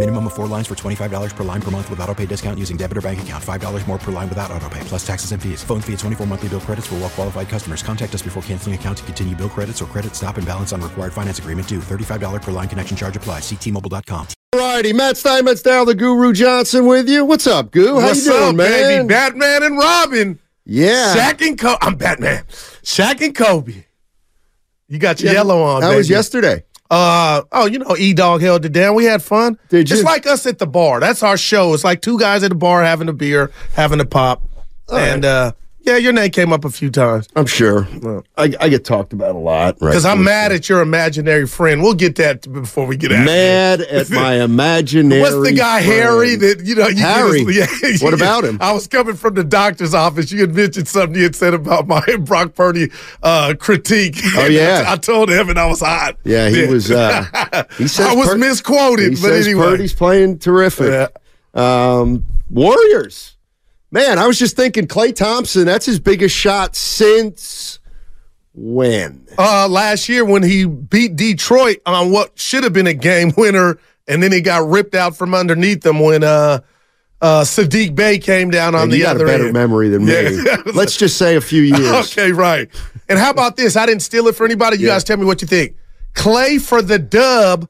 Minimum of four lines for $25 per line per month with auto pay discount using debit or bank account. $5 more per line without auto pay, plus taxes and fees. Phone fee at 24 monthly bill credits for well qualified customers. Contact us before canceling account to continue bill credits or credit stop and balance on required finance agreement due. $35 per line connection charge applies. Ctmobile.com. Alrighty, Matt Steinmetz down the Guru Johnson with you. What's up, Goo? How What's you doing, up, man? baby? Batman and Robin. Yeah. Shaq and Kobe. I'm Batman. Shaq and Kobe. You got your Yeah, yellow on. That was yesterday. Uh oh, you know, E Dog held it down. We had fun. Did you? It's like us at the bar. That's our show. It's like two guys at the bar having a beer, having a pop. and uh yeah, your name came up a few times. I'm sure. I, I get talked about a lot. right? Because I'm mad at your imaginary friend. We'll get that before we get out. Mad at my imaginary. What's the guy friend. Harry that you know? You Harry. Yeah, What about him? I was coming from the doctor's office. You had mentioned something you had said about my Brock Purdy uh, critique. Oh, yeah. I, told him, and I was hot. Yeah, he was. Uh, he says I was Pur- misquoted, He but says anyway. Purdy's playing terrific. Um, Warriors. Man, I was just thinking Klay Thompson. That's his biggest shot since when? uh, last year when he beat Detroit on what should have been a game winner, and then he got ripped out from underneath them when uh, uh, Sadiq Bey came down on And the you got other a better end. memory than me. Yeah. Let's just say a few years. Okay, right. And how about this? I didn't steal it for anybody. You Yeah. guys tell me what you think. Klay for the dub,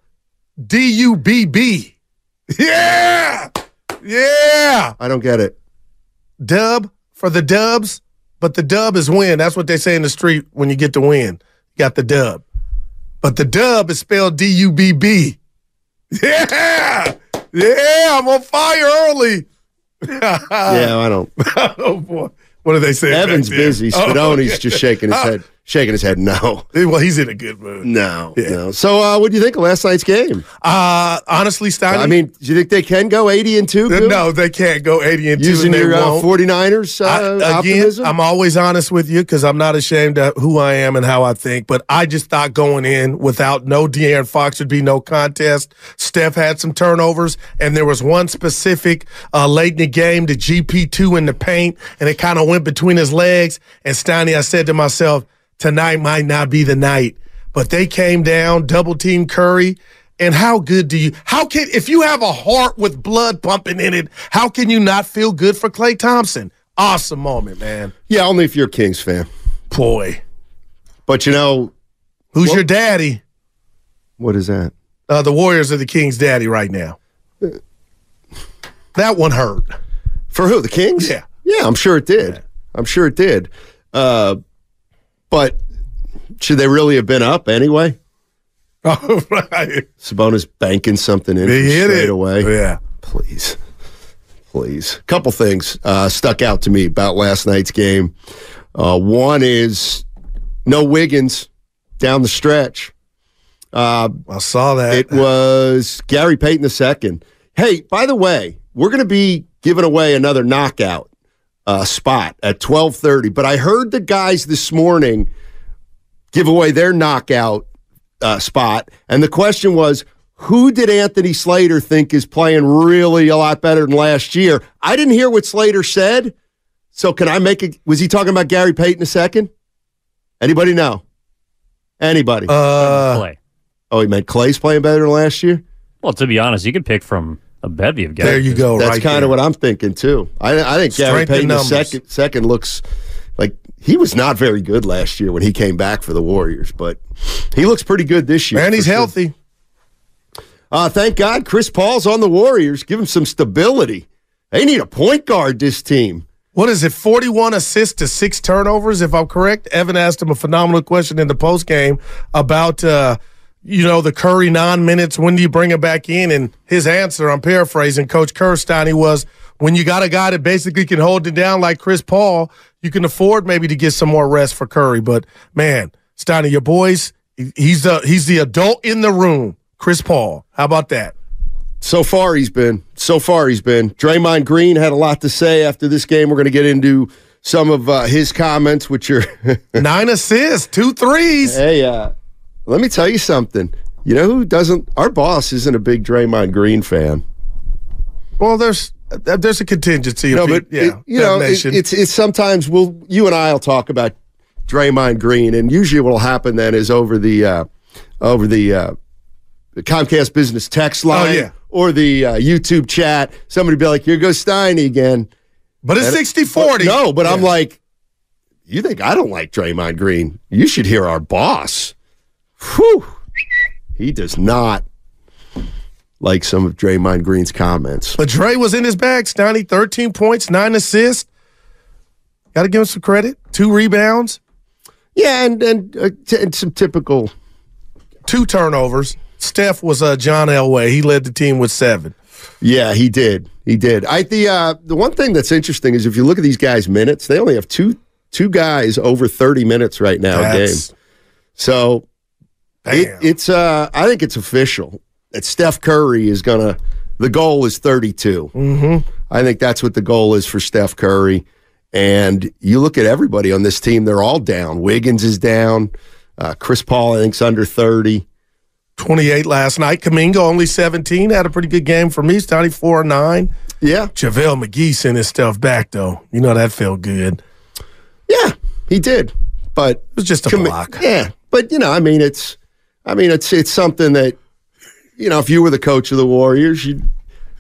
D U B B. Yeah. Yeah. I don't get it. Dub for the dubs, but the dub is win. That's what they say in the street when you get the win. You got the dub. But the dub is spelled D U B B. Yeah. Yeah. I'm on fire early. yeah, I don't. oh, boy. What do they say? Evan's busy. Oh, Spadone's just shaking his Oh. head. Shaking his head. No. Well, he's in a good mood. No. No. So, uh, what do you think of last night's game? Uh, honestly, Stein. I mean, do you think they can go 80 and 2? Goo? No, they can't go 80 and 2. Using and they your uh, won't. 49ers uh, I- again, optimism? I'm always honest with you because I'm not ashamed of who I am and how I think. But I just thought going in without no De'Aaron Fox would be no contest. Steph had some turnovers, and there was one specific uh, late in the game, the GP2 in the paint, and it kind of went between his legs. And Steiny, I said to myself, tonight might not be the night. But they came down, double team Curry. And how good do you, how can, if you have a heart with blood pumping in it, how can you not feel good for Klay Thompson? Awesome moment, man. yeah, only if you're a Kings fan. Boy. But you know, Who's your daddy? what is that? Uh, the Warriors are the King's daddy right now. That one hurt. For who? The Kings? Yeah. Yeah, I'm sure it did. I'm sure it did. Uh, but should they really have been up anyway? Oh, right. Sabonis banking something in They hit straight it. away. Yeah. Please. Please. Couple things uh, stuck out to me about last night's game. Uh, one is no Wiggins down the stretch. Uh, I saw that. It was Gary Payton II. Hey, by the way, we're going to be giving away another knockout uh, spot at 12:30, but I heard the guys this morning give away their knockout uh, spot, and the question was, who did Anthony Slater think is playing really a lot better than last year? I didn't hear what Slater said, so can I make it? Was he talking about Gary Payton a second? Anybody know? Anybody? Uh, Klay. oh, he meant Klay's playing better than last year. Well, to be honest, you could pick from a bevy of guys. there you go. That's right kind there. of what I'm thinking too. I, I think Gary Strength in Payton the second second looks like he was not very good last year when he came back for the Warriors, but he looks pretty good this year. And he's sure. healthy. Uh, thank God Chris Paul's on the Warriors. Give him some stability. They need a point guard. This team. What is it? 41 assists to six turnovers, if I'm correct. Evan asked him a phenomenal question in the post game about uh, you know, the Curry nine minutes, when do you bring him back in? And his answer, I'm paraphrasing, Coach Kirstein, was when you got a guy that basically can hold it down like Chris Paul, you can afford maybe to get some more rest for Curry. But man, Steiny, your boys, he's the he's the adult in the room. Chris Paul. How about that? So far, he's been. So far, he's been. Draymond Green had a lot to say after this game. We're going to get into some of uh, his comments, which are nine assists, two threes. Hey, uh, let me tell you something. You know who doesn't? Our boss isn't a big Draymond Green fan. Well, there's there's a contingency. No, but yeah, it, you know, it, it's it's sometimes we'll you and I'll talk about Draymond Green, and usually what will happen then is over the uh, over the uh, Comcast business text line oh, yeah. or the uh, YouTube chat. Somebody be like, "Here goes Steiny again." But it's 60 40. No, but yeah. I'm like, you think I don't like Draymond Green? You should hear our boss. Whew. He does not like some of Draymond Green's comments. But Dre was in his bag, Steiny, 13 points, nine assists. Got to give him some credit. Two rebounds. Yeah, and and, uh, t- and some typical. Two turnovers. Steph was uh, John Elway. He led the team with seven. Yeah, he did. He did. I the uh, the one thing that's interesting is if you look at these guys' minutes, they only have two two guys over thirty minutes right now a game. So it, it's uh, I think it's official that Steph Curry is gonna. The goal is thirty two. Mm-hmm. I think that's what the goal is for Steph Curry. And you look at everybody on this team; they're all down. Wiggins is down. Uh, Chris Paul, I think's under thirty. 28 last night. Kuminga only 17. Had a pretty good game for me. Starting 4 9. Yeah. JaVale McGee sent his stuff back, though. You know, that felt good. Yeah, he did. But it was just a Kum- block. Yeah. But, you know, I mean, it's, I mean, it's, it's something that, you know, if you were the coach of the Warriors, you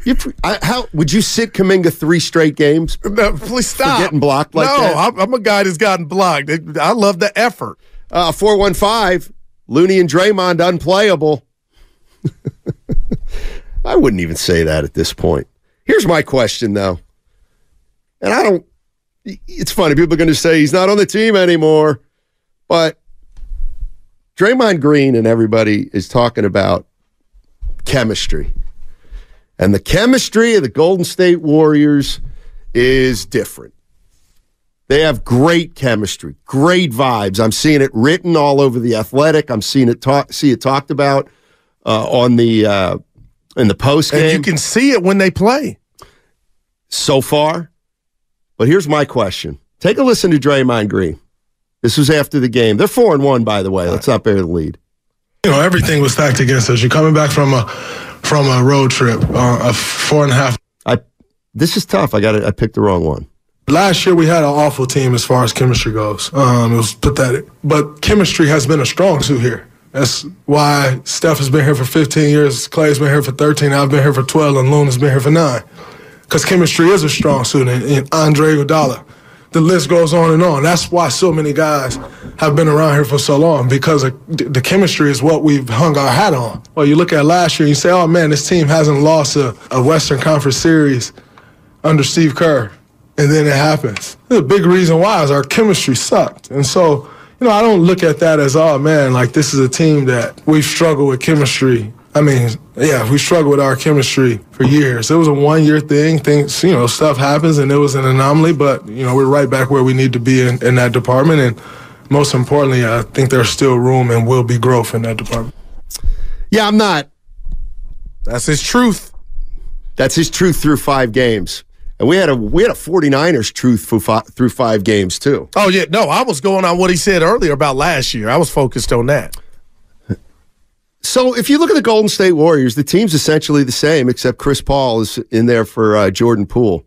you, I, how would you sit Kuminga three straight games? No, please stop getting blocked like no, that. I'm, I'm a guy that's gotten blocked. I love the effort. Uh, four one five. Looney and Draymond unplayable. I wouldn't even say that at this point. Here's my question, though. And I don't, it's funny. People are going to say he's not on the team anymore. But Draymond Green and everybody is talking about chemistry. And the chemistry of the Golden State Warriors is different. They have great chemistry, great vibes. I'm seeing it written all over the Athletic. I'm seeing it talk, see it talked about uh, on the uh, in the post game. And you can see it when they play. So far, but here's my question: Take a listen to Draymond Green. This was after the game. They're four and one, by the way. Let's not bear the lead. You know, everything was stacked against us. You're coming back from a from a road trip, uh, a four and a half. I this is tough. I got it. I picked the wrong one. Last year we had an awful team as far as chemistry goes. Um, it was pathetic. But chemistry has been a strong suit here. That's why Steph has been here for 15 years, Klay's been here for 13, I've been here for 12, and Looney's been here for nine. Because chemistry is a strong suit, and, and Andre Iguodala. The list goes on and on. That's why so many guys have been around here for so long because the chemistry is what we've hung our hat on. Well, you look at last year, and you say, "Oh man, this team hasn't lost a, a Western Conference Series under Steve Kerr." and then it happens. The big reason why is our chemistry sucked. And so, you know, I don't look at that as, oh man, like this is a team that we've struggled with chemistry. I mean, yeah, we struggled with our chemistry for years. It was a one year thing. Things, you know, stuff happens and it was an anomaly, but, you know, we're right back where we need to be in, in that department. And most importantly, I think there's still room and will be growth in that department. Yeah, I'm not. That's his truth. That's his truth through five games. And we had a we had a 49ers truth five, through five games too. Oh yeah, no, I was going on what he said earlier about last year. I was focused on that. So if you look at the Golden State Warriors, the team's essentially the same, except Chris Paul is in there for uh, Jordan Poole.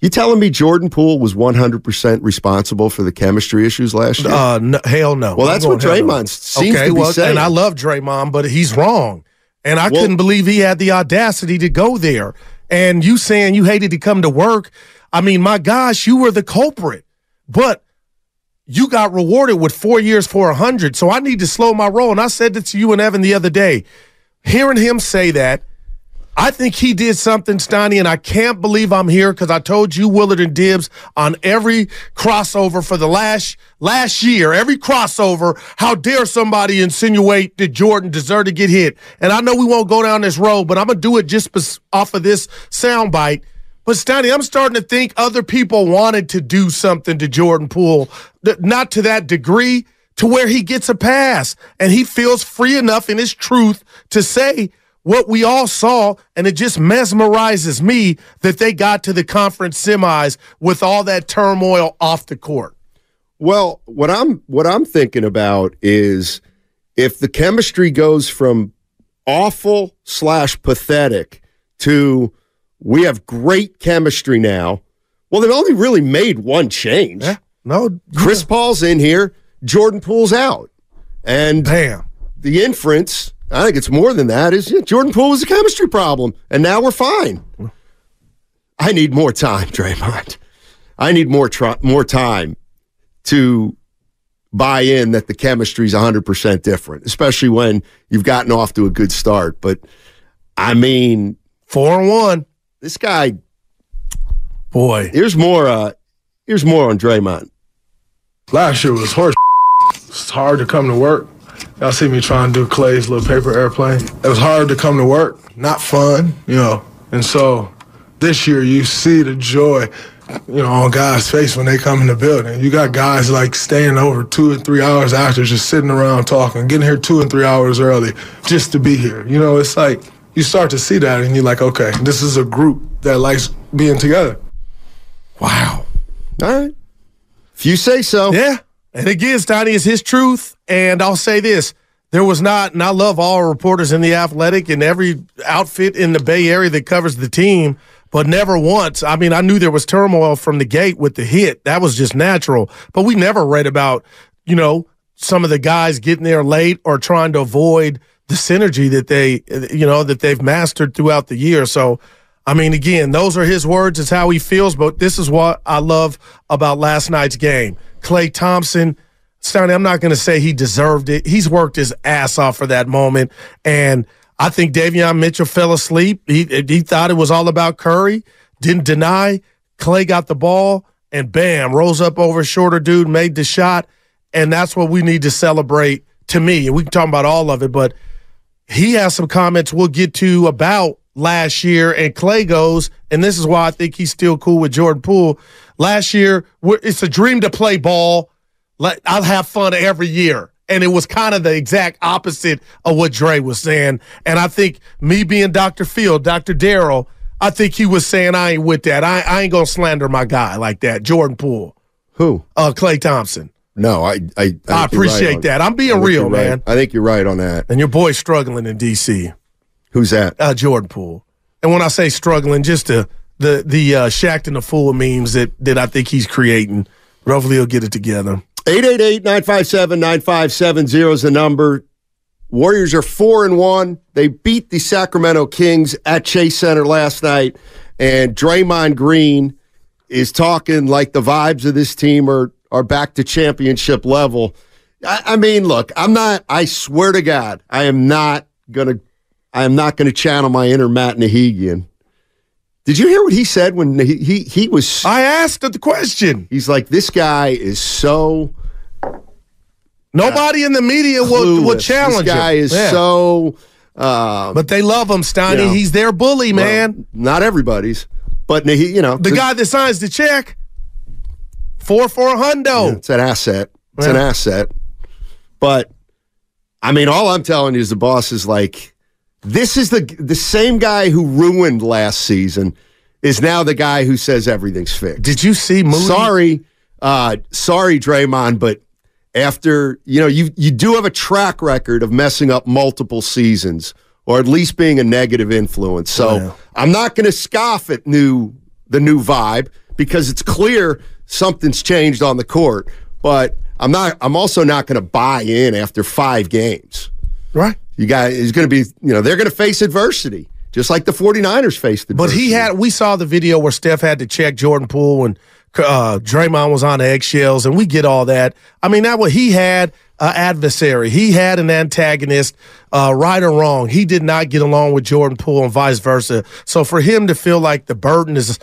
You telling me Jordan Poole was 100% responsible for the chemistry issues last year? Uh, no, hell no. Well, that's what Draymond no. seems okay, to be well, saying. And I love Draymond, but he's wrong. And I well, couldn't believe he had the audacity to go there. And you saying you hated to come to work. I mean, my gosh, you were the culprit. But you got rewarded with four years for a hundred. So I need to slow my roll. And I said that to you and Evan the other day. Hearing him say that, I think he did something, Steiny, and I can't believe I'm here because I told you Willard and Dibbs on every crossover for the last last year, every crossover. How dare somebody insinuate that Jordan deserved to get hit? And I know we won't go down this road, but I'm gonna do it just off of this soundbite. But Steiny, I'm starting to think other people wanted to do something to Jordan Poole, not to that degree, to where he gets a pass and he feels free enough in his truth to say what we all saw, and it just mesmerizes me that they got to the conference semis with all that turmoil off the court. Well, what I'm what I'm thinking about is if the chemistry goes from awful slash pathetic to we have great chemistry now. Well, they've only really made one change. Yeah, no, Chris Paul's in here, Jordan Poole's out, and Damn. the inference. I think it's more than that. Is yeah, Jordan Poole was a chemistry problem, and now we're fine. I need more time, Draymond. I need more tr- more time to buy in that the chemistry chemistry's 100% different, especially when you've gotten off to a good start. But I mean, Four and one. This guy, Boy. here's more uh here's more on Draymond. Last year was horse. It's hard to come to work. Y'all see me trying to do Klay's little paper airplane. It was hard to come to work, not fun, you know. And so this year you see the joy, you know, on guys' face when they come in the building. You got guys like staying over two or three hours after, just sitting around talking, getting here two and three hours early just to be here. You know, it's like you start to see that and you're like, okay, this is a group that likes being together. Wow. All right. If you say so. Yeah. And again, Steiny is his truth. And I'll say this there was not, and I love all reporters in the athletic and every outfit in the Bay Area that covers the team, but never once. I mean, I knew there was turmoil from the gate with the hit. That was just natural. But we never read about, you know, some of the guys getting there late or trying to avoid the synergy that they, you know, that they've mastered throughout the year. So, I mean, again, those are his words. It's how he feels. But this is what I love about last night's game. Klay Thompson, Stoney, I'm not going to say he deserved it. He's worked his ass off for that moment. And I think Davion Mitchell fell asleep. He, he thought it was all about Curry, didn't deny. Klay got the ball and bam, rose up over a shorter dude, made the shot. And that's what we need to celebrate to me. And we can talk about all of it, but he has some comments we'll get to about last year. And Klay goes, and this is why I think he's still cool with Jordan Poole. Last year, it's a dream to play ball. I'll have fun every year. And it was kind of the exact opposite of what Dre was saying. And I think me being Dr. Field, Dr. Daryl, I think he was saying, I ain't with that. I, I ain't going to slander my guy like that, Jordan Poole, Who? uh, Klay Thompson. No, I I, I, I right appreciate on- that. I'm being real, right. man. I think you're right on that. And your boy's struggling in D.C. Who's that? uh, Jordan Poole. And when I say struggling, just the the the uh, Shaq and the Fool memes that that I think he's creating. Hopefully, he'll get it together. 888-957-9570 is the number. Warriors are four and one. They beat the Sacramento Kings at Chase Center last night, and Draymond Green is talking like the vibes of this team are are back to championship level. I, I mean, look, I'm not. I swear to God, I am not gonna. I am not gonna channel my inner Matt Nahigian. Did you hear what he said when he he, he was? I asked the question. He's like, this guy is so Nobody in the media will will challenge This guy him. is Yeah. so. Uh, But they love him, Steiny. Yeah. He's their bully, man. well, not everybody's, but he, you know, the guy that signs the check, four for a hundo. It's an asset. It's an asset. But I mean, all I'm telling you is the boss is like, this is the the same guy who ruined last season is now the guy who says everything's fixed. Did you see Moody? Sorry, uh, sorry, Draymond, but after you know you you do have a track record of messing up multiple seasons, or at least being a negative influence. So Yeah. I'm not going to scoff at new the new vibe because it's clear something's changed on the court. But I'm not. I'm also not going to buy in after five games. right? You got is going to be you know they're going to face adversity just like the 49ers faced But he had. We saw the video where Steph had to check Jordan Poole and uh, Draymond was on eggshells, and we get all that. I mean, that what he had an adversary. He had an antagonist, uh, right or wrong. He did not get along with Jordan Poole and vice versa. So for him to feel like the burden is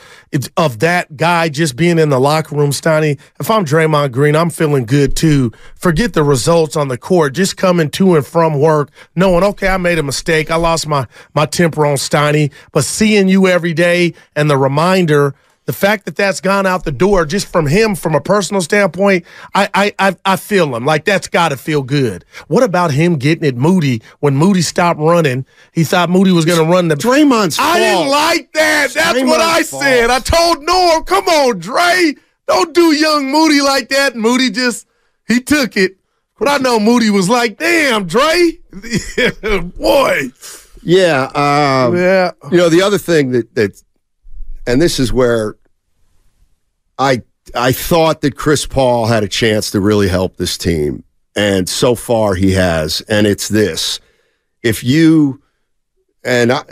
of that guy just being in the locker room, Steiny, if I'm Draymond Green, I'm feeling good too. Forget the results on the court. Just coming to and from work, knowing, okay, I made a mistake. I lost my, my temper on Steiny, but seeing you every day and the reminder – the fact that that's gone out the door just from him, from a personal standpoint, I I I, I feel him. Like that's got to feel good. What about him getting it Moody when Moody stopped running? He thought Moody was going to run the Draymond's. I fault. didn't like that. That's Draymond's what I fault. said. I told Norm, "Come on, Dre, don't do young Moody like that." And Moody just he took it. But I know Moody was like, "Damn, Dre, boy." Yeah, um, Yeah. You know the other thing that that, and this is where I I thought that Chris Paul had a chance to really help this team, and so far he has. And it's this: if you and I,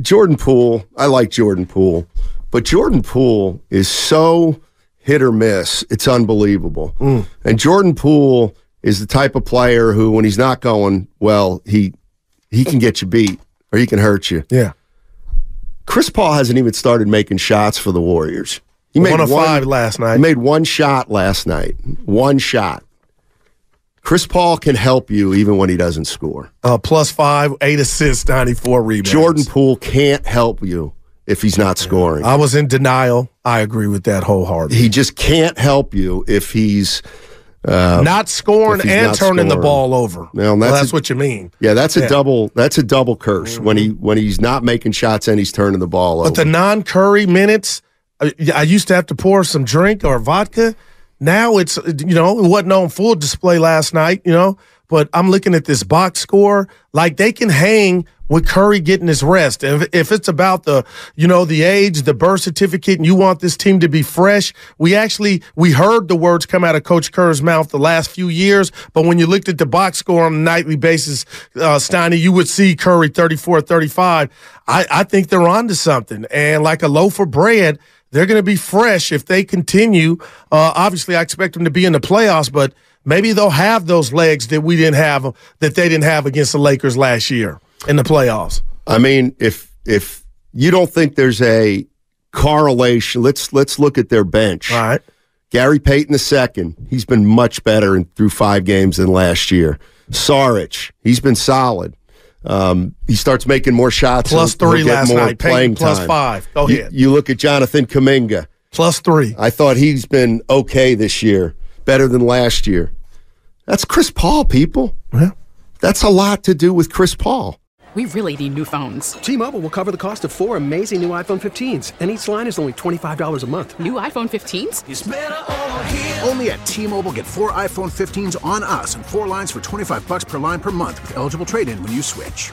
Jordan Poole, I like Jordan Poole, but Jordan Poole is so hit or miss. It's unbelievable. Mm. And Jordan Poole is the type of player who, when he's not going well, he he can get you beat or he can hurt you. Yeah. Chris Paul hasn't even started making shots for the Warriors. He made One of five last night. He made one shot last night. One shot. Chris Paul can help you even when he doesn't score. Uh, plus five, eight assists, 94 rebounds. Jordan Poole can't help you if he's not scoring. I was in denial. I agree with that wholeheartedly. He just can't help you if he's uh, not scoring and not turning the ball over. Well, Well, that's that's a- what you mean. Yeah, that's a Yeah. Mm-hmm. double. That's a double curse when he when he's not making shots and he's turning the ball But over. But the non Curry minutes, I, I used to have to pour some drink or vodka. Now it's, you know, it wasn't on full display last night, you know, but I'm looking at this box score. Like they can hang with Curry getting his rest. If, if it's about the, you know, the age, the birth certificate, and you want this team to be fresh, we actually, we heard the words come out of Coach Kerr's mouth the last few years. But when you looked at the box score on a nightly basis, uh, Steiny, you would see Curry 34, 35. I, I think they're onto something. And like a loaf of bread, they're going to be fresh if they continue. Uh, obviously, I expect them to be in the playoffs, but maybe they'll have those legs that we didn't have, that they didn't have against the Lakers last year in the playoffs. I mean, if if you don't think there's a correlation, let's let's look at their bench. All right. Gary Payton II, he's been much better in, through five games than last year. Saric, he's been solid. Um, he starts making more shots. Plus three last night. Payton plus time. five. Go You- ahead. You, look at Jonathan Kuminga. Plus three. I thought he's been okay this year, better than last year. That's Chris Paul, people. Yeah. That's a lot to do with Chris Paul. We really need new phones. T-Mobile will cover the cost of four amazing new iPhone 15s, and each line is only $25 a month. New iPhone 15s? Only at T-Mobile, get four iPhone 15s on us and four lines for 25 bucks per line per month with eligible trade-in when you switch.